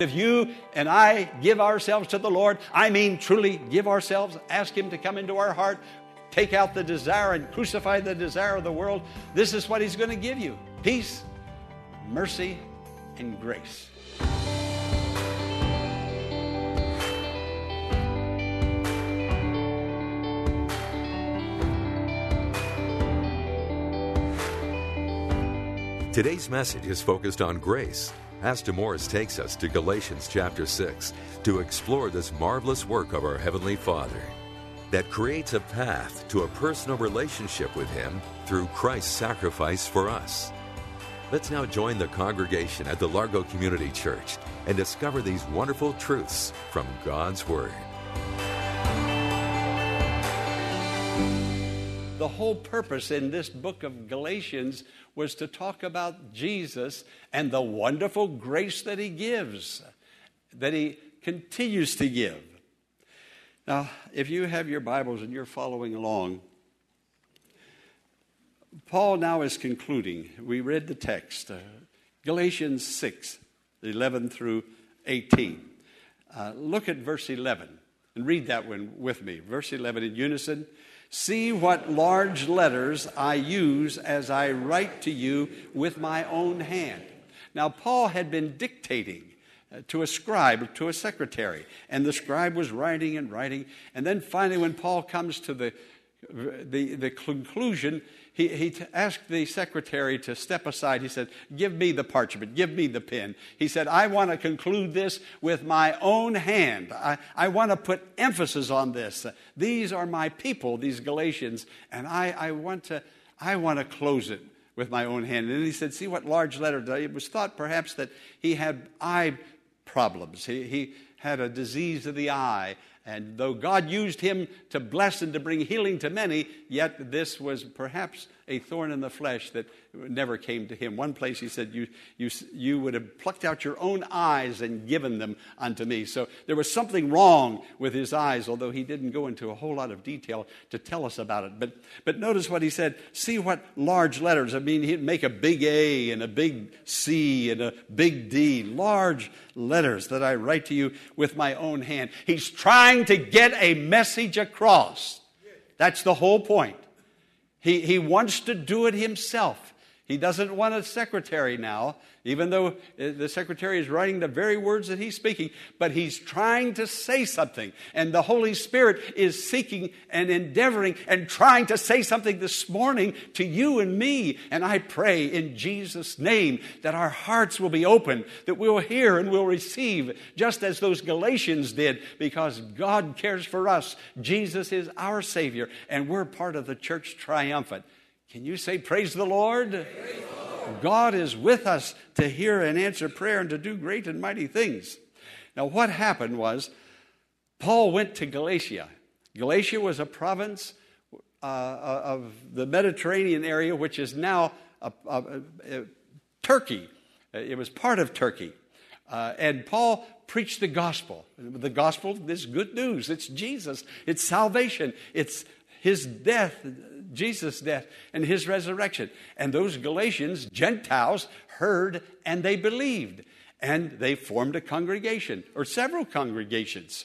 If you and I give ourselves to the Lord, I mean truly give ourselves, ask Him to come into our heart, take out the desire and crucify the desire of the world, this is what He's going to give you peace, mercy, and grace. Today's message is focused on grace. Pastor Morris takes us to Galatians chapter 6 to explore this marvelous work of our Heavenly Father that creates a path to a personal relationship with Him through Christ's sacrifice for us. Let's now join the congregation at the Largo Community Church and discover these wonderful truths from God's Word. The whole purpose in this book of Galatians was to talk about Jesus and the wonderful grace that He gives, that He continues to give. Now, if you have your Bibles and you're following along, Paul now is concluding. We read the text, uh, Galatians 6, 11 through 18. Uh, look at verse 11 and read that one with me. Verse 11 in unison. See what large letters I use as I write to you with my own hand. Now, Paul had been dictating uh, to a scribe, to a secretary, and the scribe was writing and writing. And then finally, when Paul comes to the, the, the conclusion, he, he asked the secretary to step aside. He said, Give me the parchment, give me the pen. He said, I want to conclude this with my own hand. I, I want to put emphasis on this. These are my people, these Galatians, and I, I, want, to, I want to close it with my own hand. And he said, See what large letter. It was thought perhaps that he had eye problems. He, he had a disease of the eye. And though God used him to bless and to bring healing to many, yet this was perhaps a thorn in the flesh that never came to him. One place he said, you, you, you would have plucked out your own eyes and given them unto me. So there was something wrong with his eyes, although he didn't go into a whole lot of detail to tell us about it. But, but notice what he said. See what large letters. I mean, he'd make a big A and a big C and a big D. Large letters that I write to you with my own hand. He's trying to get a message across. That's the whole point. He, he wants to do it himself. He doesn't want a secretary now, even though uh, the secretary is writing the very words that he's speaking, but he's trying to say something. And the Holy Spirit is seeking and endeavoring and trying to say something this morning to you and me. And I pray in Jesus' name that our hearts will be open, that we'll hear and we'll receive, just as those Galatians did, because God cares for us. Jesus is our Savior, and we're part of the church triumphant. Can you say, Praise the Lord? God is with us to hear and answer prayer and to do great and mighty things. Now, what happened was Paul went to Galatia. Galatia was a province uh, uh of the Mediterranean area, which is now a, a, a, Turkey. It was part of Turkey. Uh, and Paul preached the gospel. The gospel is good news. It's Jesus. It's salvation. It's his death, Jesus' death and his resurrection. And those Galatians, Gentiles, heard and they believed. And they formed a congregation or several congregations.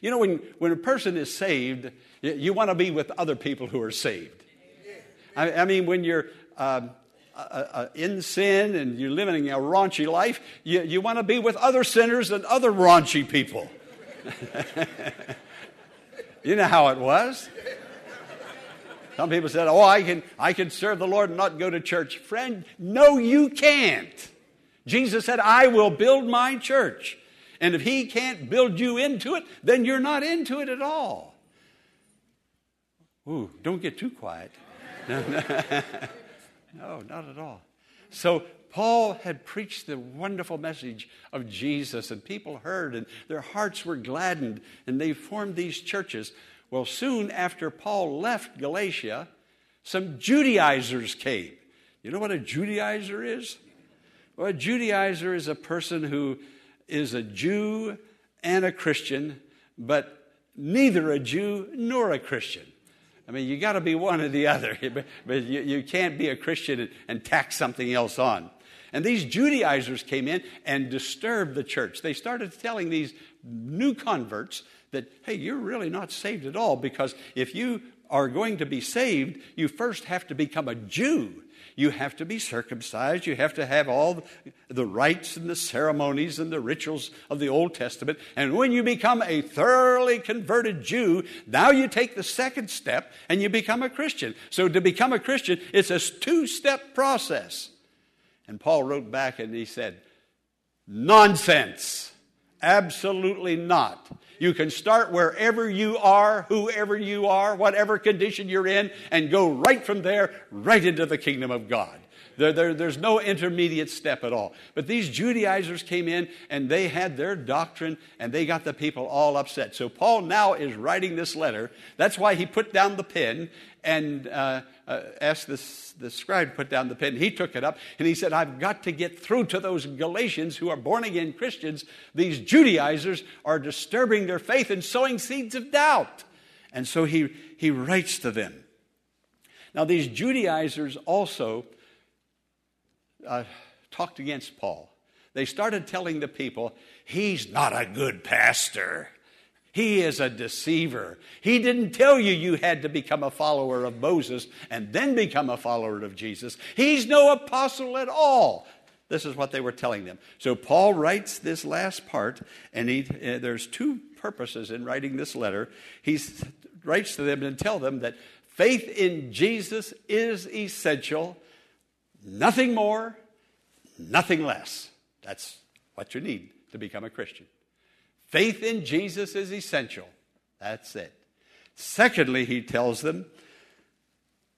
You know, when, when a person is saved, you want to be with other people who are saved. I, I mean, when you're uh, uh, in sin and you're living a raunchy life, you, you want to be with other sinners and other raunchy people. you know how it was. Some people said, Oh, I can, I can serve the Lord and not go to church. Friend, no, you can't. Jesus said, I will build my church. And if he can't build you into it, then you're not into it at all. Ooh, don't get too quiet. No, no, no not at all. So Paul had preached the wonderful message of Jesus, and people heard, and their hearts were gladdened, and they formed these churches. Well, soon after Paul left Galatia, some Judaizers came. You know what a Judaizer is? Well, a Judaizer is a person who is a Jew and a Christian, but neither a Jew nor a Christian. I mean, you got to be one or the other, but you, you can't be a Christian and, and tack something else on. And these Judaizers came in and disturbed the church. They started telling these new converts that, hey, you're really not saved at all because if you are going to be saved, you first have to become a Jew. You have to be circumcised. You have to have all the rites and the ceremonies and the rituals of the Old Testament. And when you become a thoroughly converted Jew, now you take the second step and you become a Christian. So to become a Christian, it's a two step process. And Paul wrote back and he said, Nonsense. Absolutely not. You can start wherever you are, whoever you are, whatever condition you're in, and go right from there, right into the kingdom of God. There, there, there's no intermediate step at all. But these Judaizers came in and they had their doctrine and they got the people all upset. So Paul now is writing this letter. That's why he put down the pen and uh, uh, asked the scribe to put down the pen. He took it up and he said, I've got to get through to those Galatians who are born again Christians. These Judaizers are disturbing their faith and sowing seeds of doubt. And so he, he writes to them. Now, these Judaizers also uh, talked against Paul. They started telling the people, he's not a good pastor. He is a deceiver. He didn't tell you you had to become a follower of Moses and then become a follower of Jesus. He's no apostle at all. This is what they were telling them. So Paul writes this last part, and he, uh, there's two purposes in writing this letter. He writes to them and tell them that faith in Jesus is essential Nothing more, nothing less. That's what you need to become a Christian. Faith in Jesus is essential. That's it. Secondly, he tells them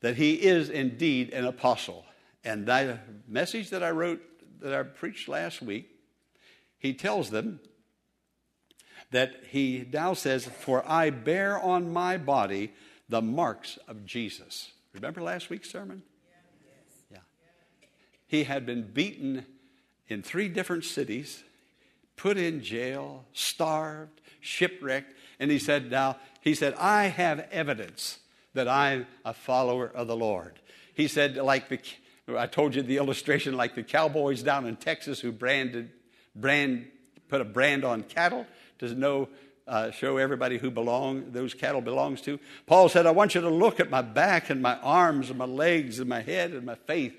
that he is indeed an apostle. And that message that I wrote, that I preached last week, he tells them that he now says, For I bear on my body the marks of Jesus. Remember last week's sermon? Yeah. He had been beaten in three different cities, put in jail, starved, shipwrecked, and he said, Now, he said, I have evidence that I'm a follower of the Lord. He said, like the I told you the illustration, like the cowboys down in Texas who branded, brand, put a brand on cattle to know, uh, show everybody who belong, those cattle belongs to. Paul said, I want you to look at my back and my arms and my legs and my head and my faith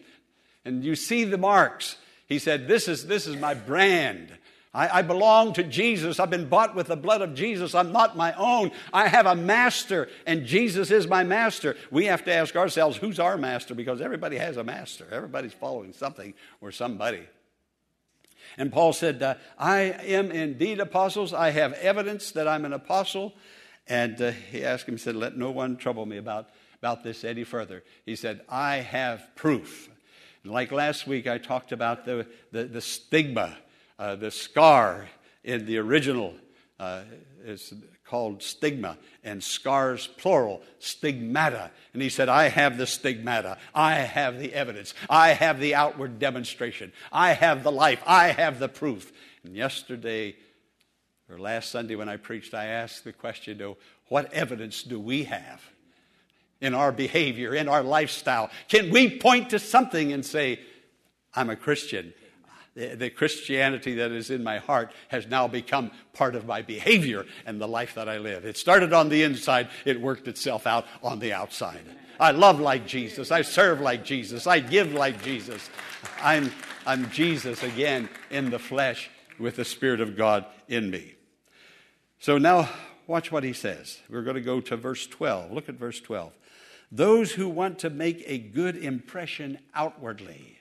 and you see the marks. He said, This is, this is my brand. I, I, belong to Jesus. I've been bought with the blood of Jesus. I'm not my own. I have a master, and Jesus is my master. We have to ask ourselves, who's our master? Because everybody has a master. Everybody's following something or somebody. And Paul said, uh, I am indeed apostles. I have evidence that I'm an apostle. And uh, he asked him, he said, Let no one trouble me about, about this any further. He said, I have proof. Like last week, I talked about the, the, the stigma, uh, the scar in the original uh, is called stigma, and scars plural, stigmata. And he said, I have the stigmata. I have the evidence. I have the outward demonstration. I have the life. I have the proof. And yesterday, or last Sunday when I preached, I asked the question, oh, what evidence do we have? in our behavior, in our lifestyle? Can we point to something and say, I'm a Christian? The, Christianity that is in my heart has now become part of my behavior and the life that I live. It started on the inside, it worked itself out on the outside. I love like Jesus. I serve like Jesus. I give like Jesus. I'm, I'm Jesus again in the flesh with the Spirit of God in me. So now, watch what he says. We're going to go to verse 12. Look at verse 12 those who want to make a good impression outwardly.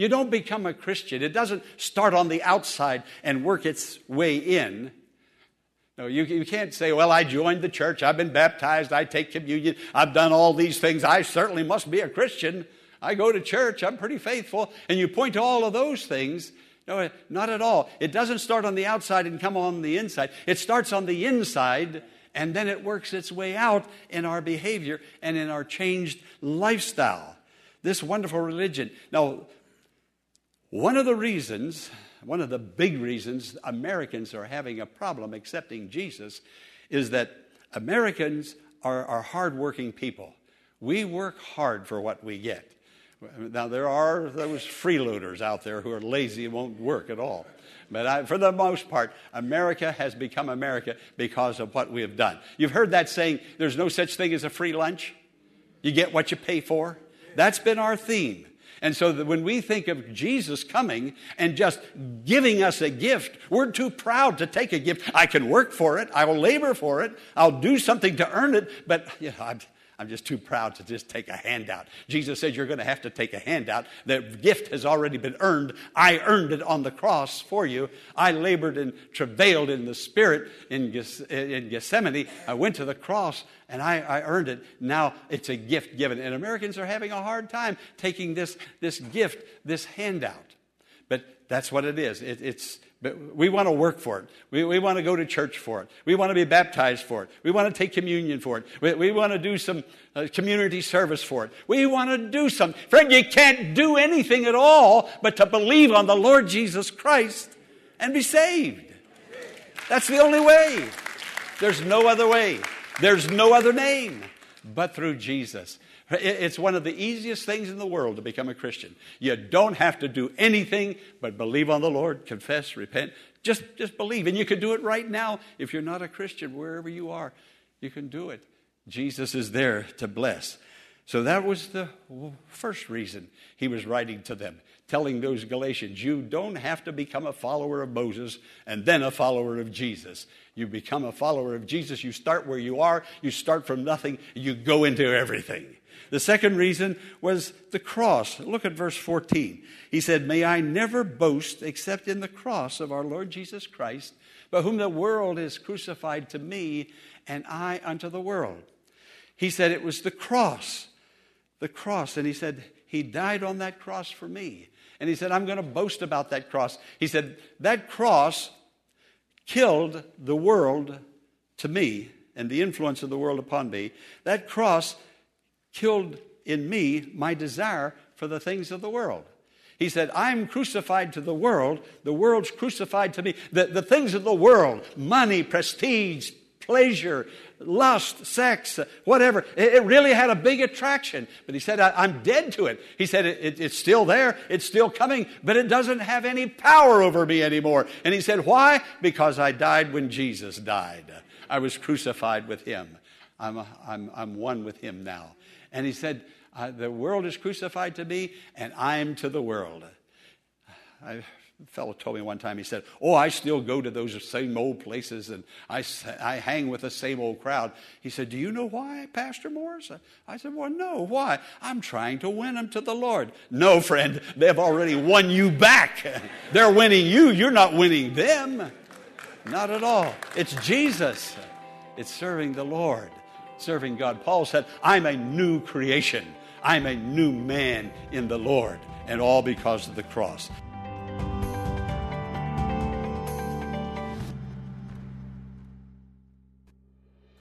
You don't become a Christian. It doesn't start on the outside and work its way in. No, you, you can't say, well, I joined the church, I've been baptized, I take communion, I've done all these things, I certainly must be a Christian. I go to church, I'm pretty faithful, and you point to all of those things. No, not at all. It doesn't start on the outside and come on the inside. It starts on the inside and then it works its way out in our behavior and in our changed lifestyle. This wonderful religion. Now, one of the reasons, one of the big reasons Americans are having a problem accepting Jesus is that Americans are, are hardworking people. We work hard for what we get. Now, there are those freeloaders out there who are lazy and won't work at all. But I, for the most part, America has become America because of what we have done. You've heard that saying, there's no such thing as a free lunch. You get what you pay for. That's been our theme. And so that when we think of Jesus coming and just giving us a gift, we're too proud to take a gift. I can work for it. I will labor for it. I'll do something to earn it. But you know, I'm, just too proud to just take a handout. Jesus said, You're going to have to take a handout. The gift has already been earned. I earned it on the cross for you. I labored and travailed in the Spirit in, Gethsemane. I went to the cross and I, I earned it. Now it's a gift given. And Americans are having a hard time taking this, this gift, this handout. But that's what it is. It, it's but we want to work for it. We, we want to go to church for it. We want to be baptized for it. We want to take communion for it. We, we want to do some uh, community service for it. We want to do something. Friend, you can't do anything at all but to believe on the Lord Jesus Christ and be saved. That's the only way. There's no other way. There's no other name but through Jesus. It's one of the easiest things in the world to become a Christian. You don't have to do anything but believe on the Lord, confess, repent. Just, just believe. And you can do it right now if you're not a Christian, wherever you are. You can do it. Jesus is there to bless. So that was the first reason he was writing to them, telling those Galatians, you don't have to become a follower of Moses and then a follower of Jesus. You become a follower of Jesus, you start where you are, you start from nothing, you go into everything. The second reason was the cross. Look at verse 14. He said, May I never boast except in the cross of our Lord Jesus Christ, by whom the world is crucified to me, and I unto the world. He said, It was the cross. The cross. And he said, He died on that cross for me. And he said, I'm going to boast about that cross. He said, That cross killed the world to me and the influence of the world upon me. That cross killed in me my desire for the things of the world. He said, I'm crucified to the world, the world's crucified to me. The, the things of the world, money, prestige, pleasure, lust, sex, whatever, it, really had a big attraction. But he said, I, am dead to it. He said, it, it, it's still there, it's still coming, but it doesn't have any power over me anymore. And he said, Why? Because I died when Jesus died. I was crucified with him. I'm, I'm, I'm one with him now. And he said, The world is crucified to me, and I'm to the world. I, fellow told me one time, he said, Oh, I still go to those same old places and I, I hang with the same old crowd. He said, Do you know why, Pastor Morris? I said, Well, no. Why? I'm trying to win them to the Lord. No, friend, they've already won you back. They're winning you, you're not winning them. Not at all. It's Jesus, it's serving the Lord serving God. Paul said, I'm a new creation. I'm a new man in the Lord, and all because of the cross.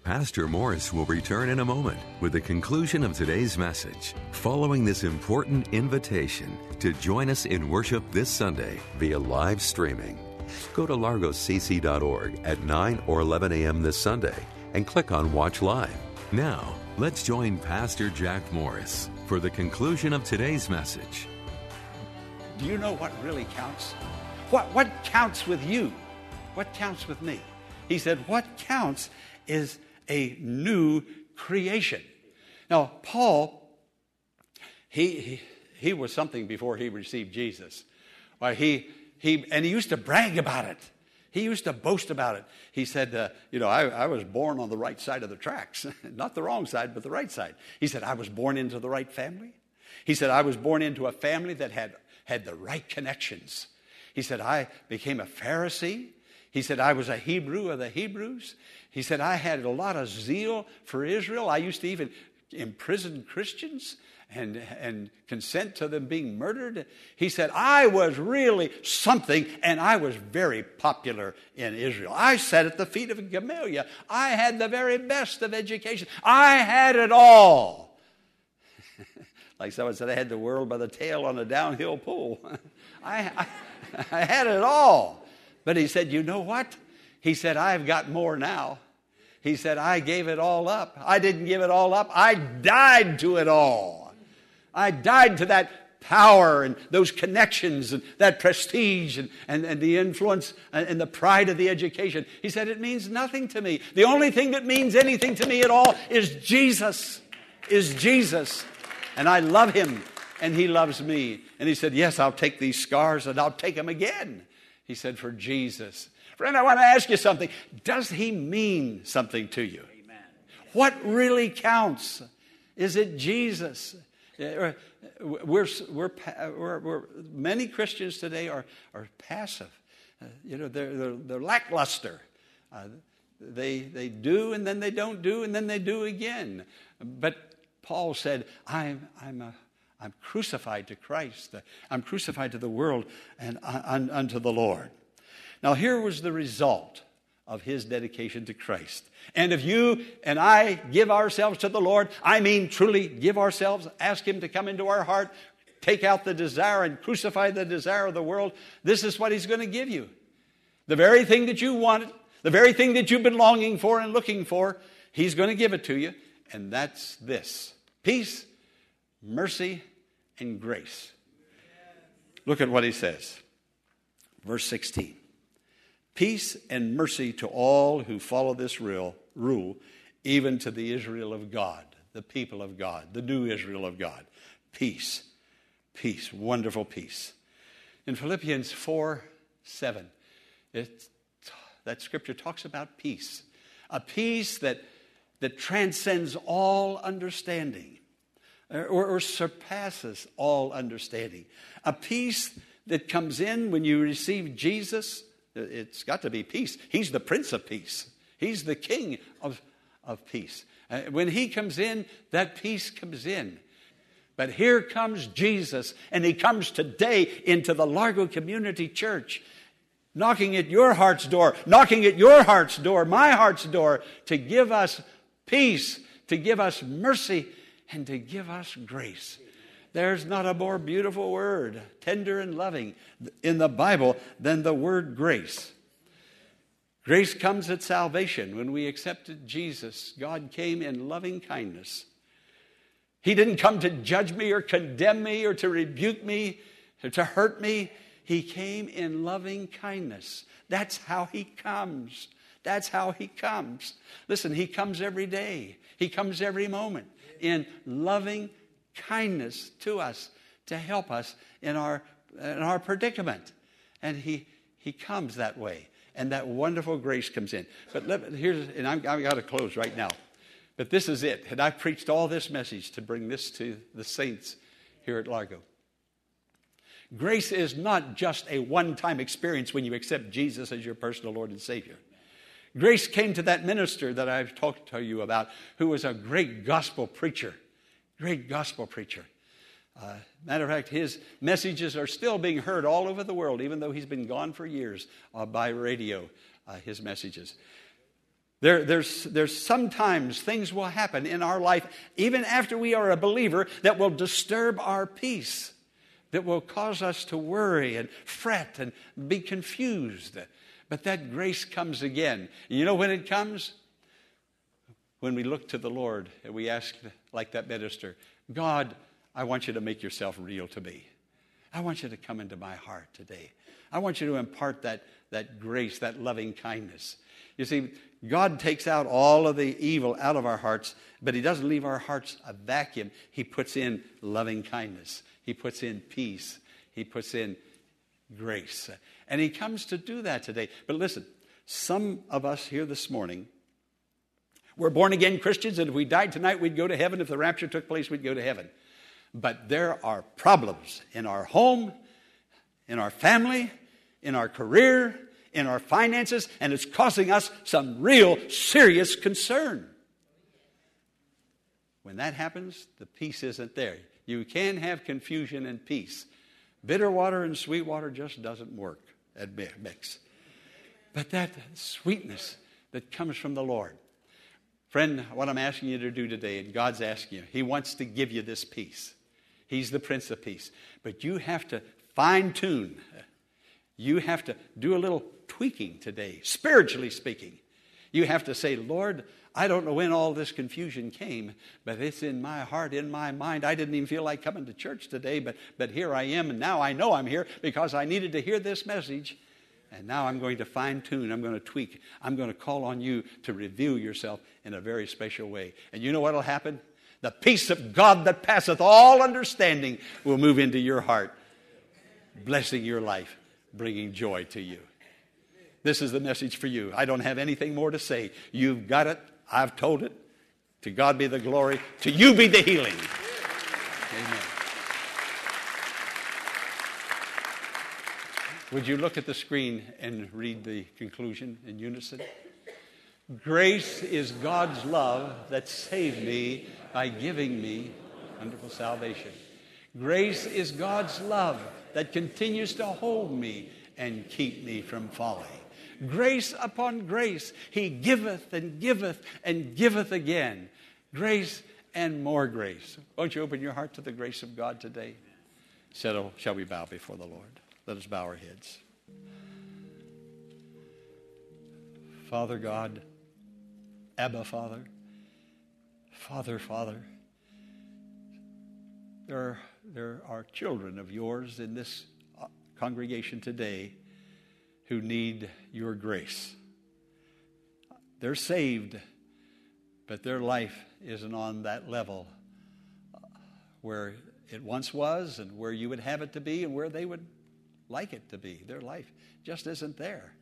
Pastor Morris will return in a moment with the conclusion of today's message, following this important invitation to join us in worship this Sunday via live streaming. Go to largocc.org at 9 or 11 a.m. this Sunday and click on Watch Live. Now, let's join Pastor Jack Morris for the conclusion of today's message. Do you know what really counts? What, what counts with you? What counts with me? He said, What counts is a new creation. Now, Paul, he, he, he was something before he received Jesus. Well, he, he, and he used to brag about it. He used to boast about it. He said, uh, You know, I, I, was born on the right side of the tracks. Not the wrong side, but the right side. He said, I was born into the right family. He said, I was born into a family that had, had the right connections. He said, I became a Pharisee. He said, I was a Hebrew of the Hebrews. He said, I had a lot of zeal for Israel. I used to even imprison Christians and, and consent to them being murdered. He said, I was really something, and I was very popular in Israel. I sat at the feet of Gamaliel. I had the very best of education. I had it all. like someone said, I had the world by the tail on a downhill pool. I, I, I had it all. But he said, You know what? He said, I've got more now. He said, I gave it all up. I didn't give it all up. I died to it all. I died to that power and those connections and that prestige and, and, and the influence and, and the pride of the education. He said, It means nothing to me. The only thing that means anything to me at all is Jesus. Is Jesus. And I love him and he loves me. And he said, Yes, I'll take these scars and I'll take them again. He said, For Jesus. Friend, I want to ask you something. Does he mean something to you? Amen. What really counts? Is it Jesus? We're, we're, we're, we're many Christians today are, are passive. Uh, you know, they're, they're, they're lackluster. Uh, they, they do and then they don't do and then they do again. But Paul said, I'm, I'm, a, I'm crucified to Christ. I'm crucified to the world and uh, unto the Lord. Now, here was the result of his dedication to Christ. And if you and I give ourselves to the Lord, I mean truly give ourselves, ask Him to come into our heart, take out the desire and crucify the desire of the world, this is what He's going to give you. The very thing that you wanted, the very thing that you've been longing for and looking for, He's going to give it to you. And that's this peace, mercy, and grace. Look at what He says. Verse 16. Peace and mercy to all who follow this rule, even to the Israel of God, the people of God, the new Israel of God. Peace, peace, wonderful peace. In Philippians 4 7, it, that scripture talks about peace, a peace that, that transcends all understanding or, or surpasses all understanding, a peace that comes in when you receive Jesus it's got to be peace. He's the Prince of Peace, He's the King of, of peace. Uh, when He comes in, that peace comes in. But here comes Jesus, and He comes today into the Largo Community Church, knocking at your heart's door, knocking at your heart's door, my heart's door, to give us peace, to give us mercy, and to give us grace. There's not a more beautiful word, tender and loving, in the Bible than the word grace. Grace comes at salvation. When we accepted Jesus, God came in loving kindness. He didn't come to judge me or condemn me or to rebuke me or to hurt me. He came in loving kindness. That's how He comes. That's how He comes. Listen, He comes every day, He comes every moment in loving kindness to us to help us in our, in our predicament. And he, he comes that way. And that wonderful grace comes in. But let, here's, and I'm, I've got to close right now. But this is it. And I preached all this message to bring this to the saints here at Largo. Grace is not just a one time experience when you accept Jesus as your personal Lord and Savior. Grace came to that minister that I've talked to you about, who was a great gospel preacher. Great gospel preacher. Uh, matter of fact, his messages are still being heard all over the world, even though he's been gone for years uh, by radio, uh, his messages. There, there's, there's sometimes things will happen in our life, even after we are a believer, that will disturb our peace, that will cause us to worry and fret and be confused. But that grace comes again. You know when it comes? when we look to the Lord and we ask, like that minister, God, I want you to make yourself real to me. I want you to come into my heart today. I want you to impart that, that grace, that loving kindness. You see, God takes out all of the evil out of our hearts, but He doesn't leave our hearts a vacuum. He puts in loving kindness, He puts in peace, He puts in grace. And He comes to do that today. But listen, some of us here this morning, we're born again Christians, and if we died tonight, we'd go to heaven. If the rapture took place, we'd go to heaven. But there are problems in our home, in our family, in our career, in our finances, and it's causing us some real serious concern. When that happens, the peace isn't there. You can have confusion and peace. Bitter water and sweet water just doesn't work mix. But that sweetness that comes from the Lord. Friend, what I'm asking you to do today, and God's asking you, He wants to give you this peace. He's the Prince of Peace. But you have to fine tune. You have to do a little tweaking today, spiritually speaking. You have to say, Lord, I don't know when all this confusion came, but it's in my heart, in my mind. I didn't even feel like coming to church today, but, but here I am, and now I know I'm here because I needed to hear this message. And now I'm going to fine tune, I'm going to tweak, I'm going to call on you to reveal yourself in a very special way. And you know what will happen? The peace of God that passeth all understanding will move into your heart, blessing your life, bringing joy to you. This is the message for you. I don't have anything more to say. You've got it. I've told it. To God be the glory. To you be the healing. Amen. Would you look at the screen and read the conclusion in unison? Grace is God's love that saved me by giving me wonderful salvation. Grace is God's love that continues to hold me and keep me from falling. Grace upon grace, He giveth and giveth and giveth again. Grace and more grace. Won't you open your heart to the grace of God today? Settle, shall we bow before the Lord? Let us bow our heads. Father God, Abba Father, Father, Father, there, there are children of yours in this uh, congregation today who need your grace. They're saved, but their life isn't on that level uh, where it once was and where you would have it to be and where they would like it to be. Their life just isn't there.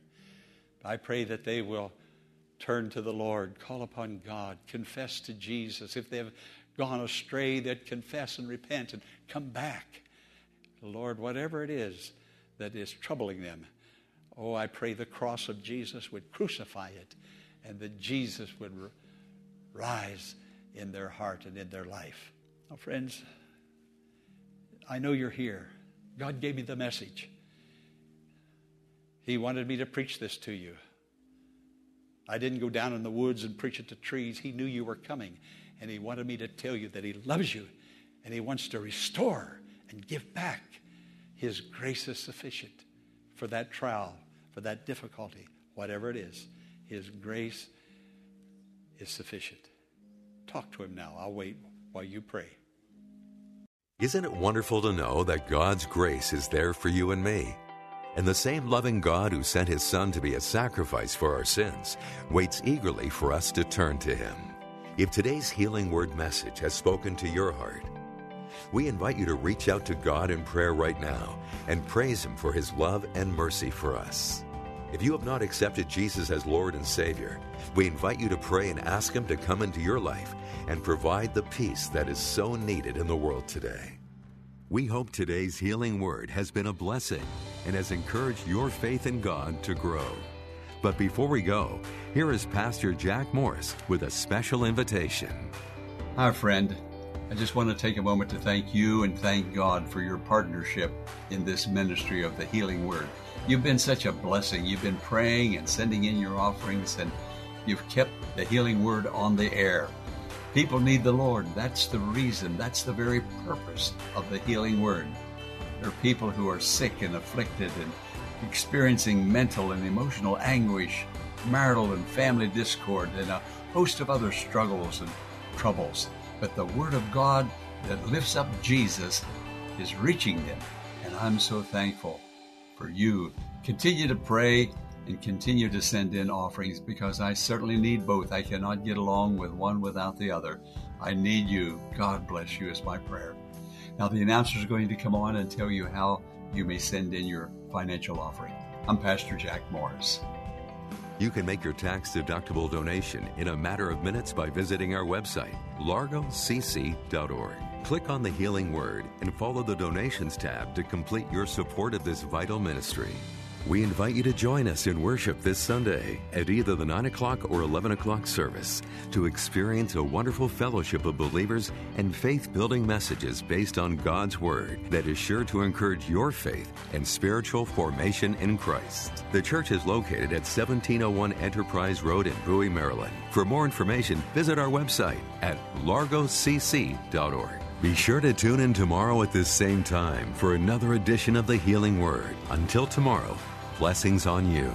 I pray that they will turn to the Lord, call upon God, confess to Jesus. If they've gone astray, they'd confess and repent and come back. Lord, whatever it is that is troubling them, Oh, I pray the cross of Jesus would crucify it and that Jesus would rise in their heart and in their life. Now, friends, I know you're here. God gave me the message. He wanted me to preach this to you. I didn't go down in the woods and preach it to trees. He knew you were coming, and He wanted me to tell you that He loves you and He wants to restore and give back. His grace is sufficient for that trial for that difficulty, whatever it is. His grace is sufficient. Talk to him now. I'll wait while you pray. Isn't it wonderful to know that God's grace is there for you and me? And the same loving God who sent his Son to be a sacrifice for our sins waits eagerly for us to turn to him. If today's healing word message has spoken to your heart, we invite you to reach out to God in prayer right now and praise him for his love and mercy for us. If you have not accepted Jesus as Lord and Savior, we invite you to pray and ask Him to come into your life and provide the peace that is so needed in the world today. We hope today's healing word has been a blessing and has encouraged your faith in God to grow. But before we go, here is Pastor Jack Morris with a special invitation. Hi, friend. I just want to take a moment to thank you and thank God for your partnership in this ministry of the healing word. You've been such a blessing. You've been praying and sending in your offerings, and you've kept the healing word on the air. People need the Lord. That's the reason, that's the very purpose of the healing word. There are people who are sick and afflicted and experiencing mental and emotional anguish, marital and family discord, and a host of other struggles and troubles. But the Word of God that lifts up Jesus is reaching them, and I'm so thankful for you. Continue to pray and continue to send in offerings because I certainly need both. I cannot get along with one without the other. I need you. God bless you is my prayer. Now, the announcer is going to come on and tell you how you may send in your financial offering. I'm Pastor Jack Morris. You can make your tax deductible donation in a matter of minutes by visiting our website, largocc.org. Click on the Healing Word and follow the Donations tab to complete your support of this vital ministry. We invite you to join us in worship this Sunday at either the 9 o'clock or 11 o'clock service to experience a wonderful fellowship of believers and faith building messages based on God's Word that is sure to encourage your faith and spiritual formation in Christ. The church is located at 1701 Enterprise Road in Bowie, Maryland. For more information, visit our website at largocc.org. Be sure to tune in tomorrow at this same time for another edition of the Healing Word. Until tomorrow, blessings on you.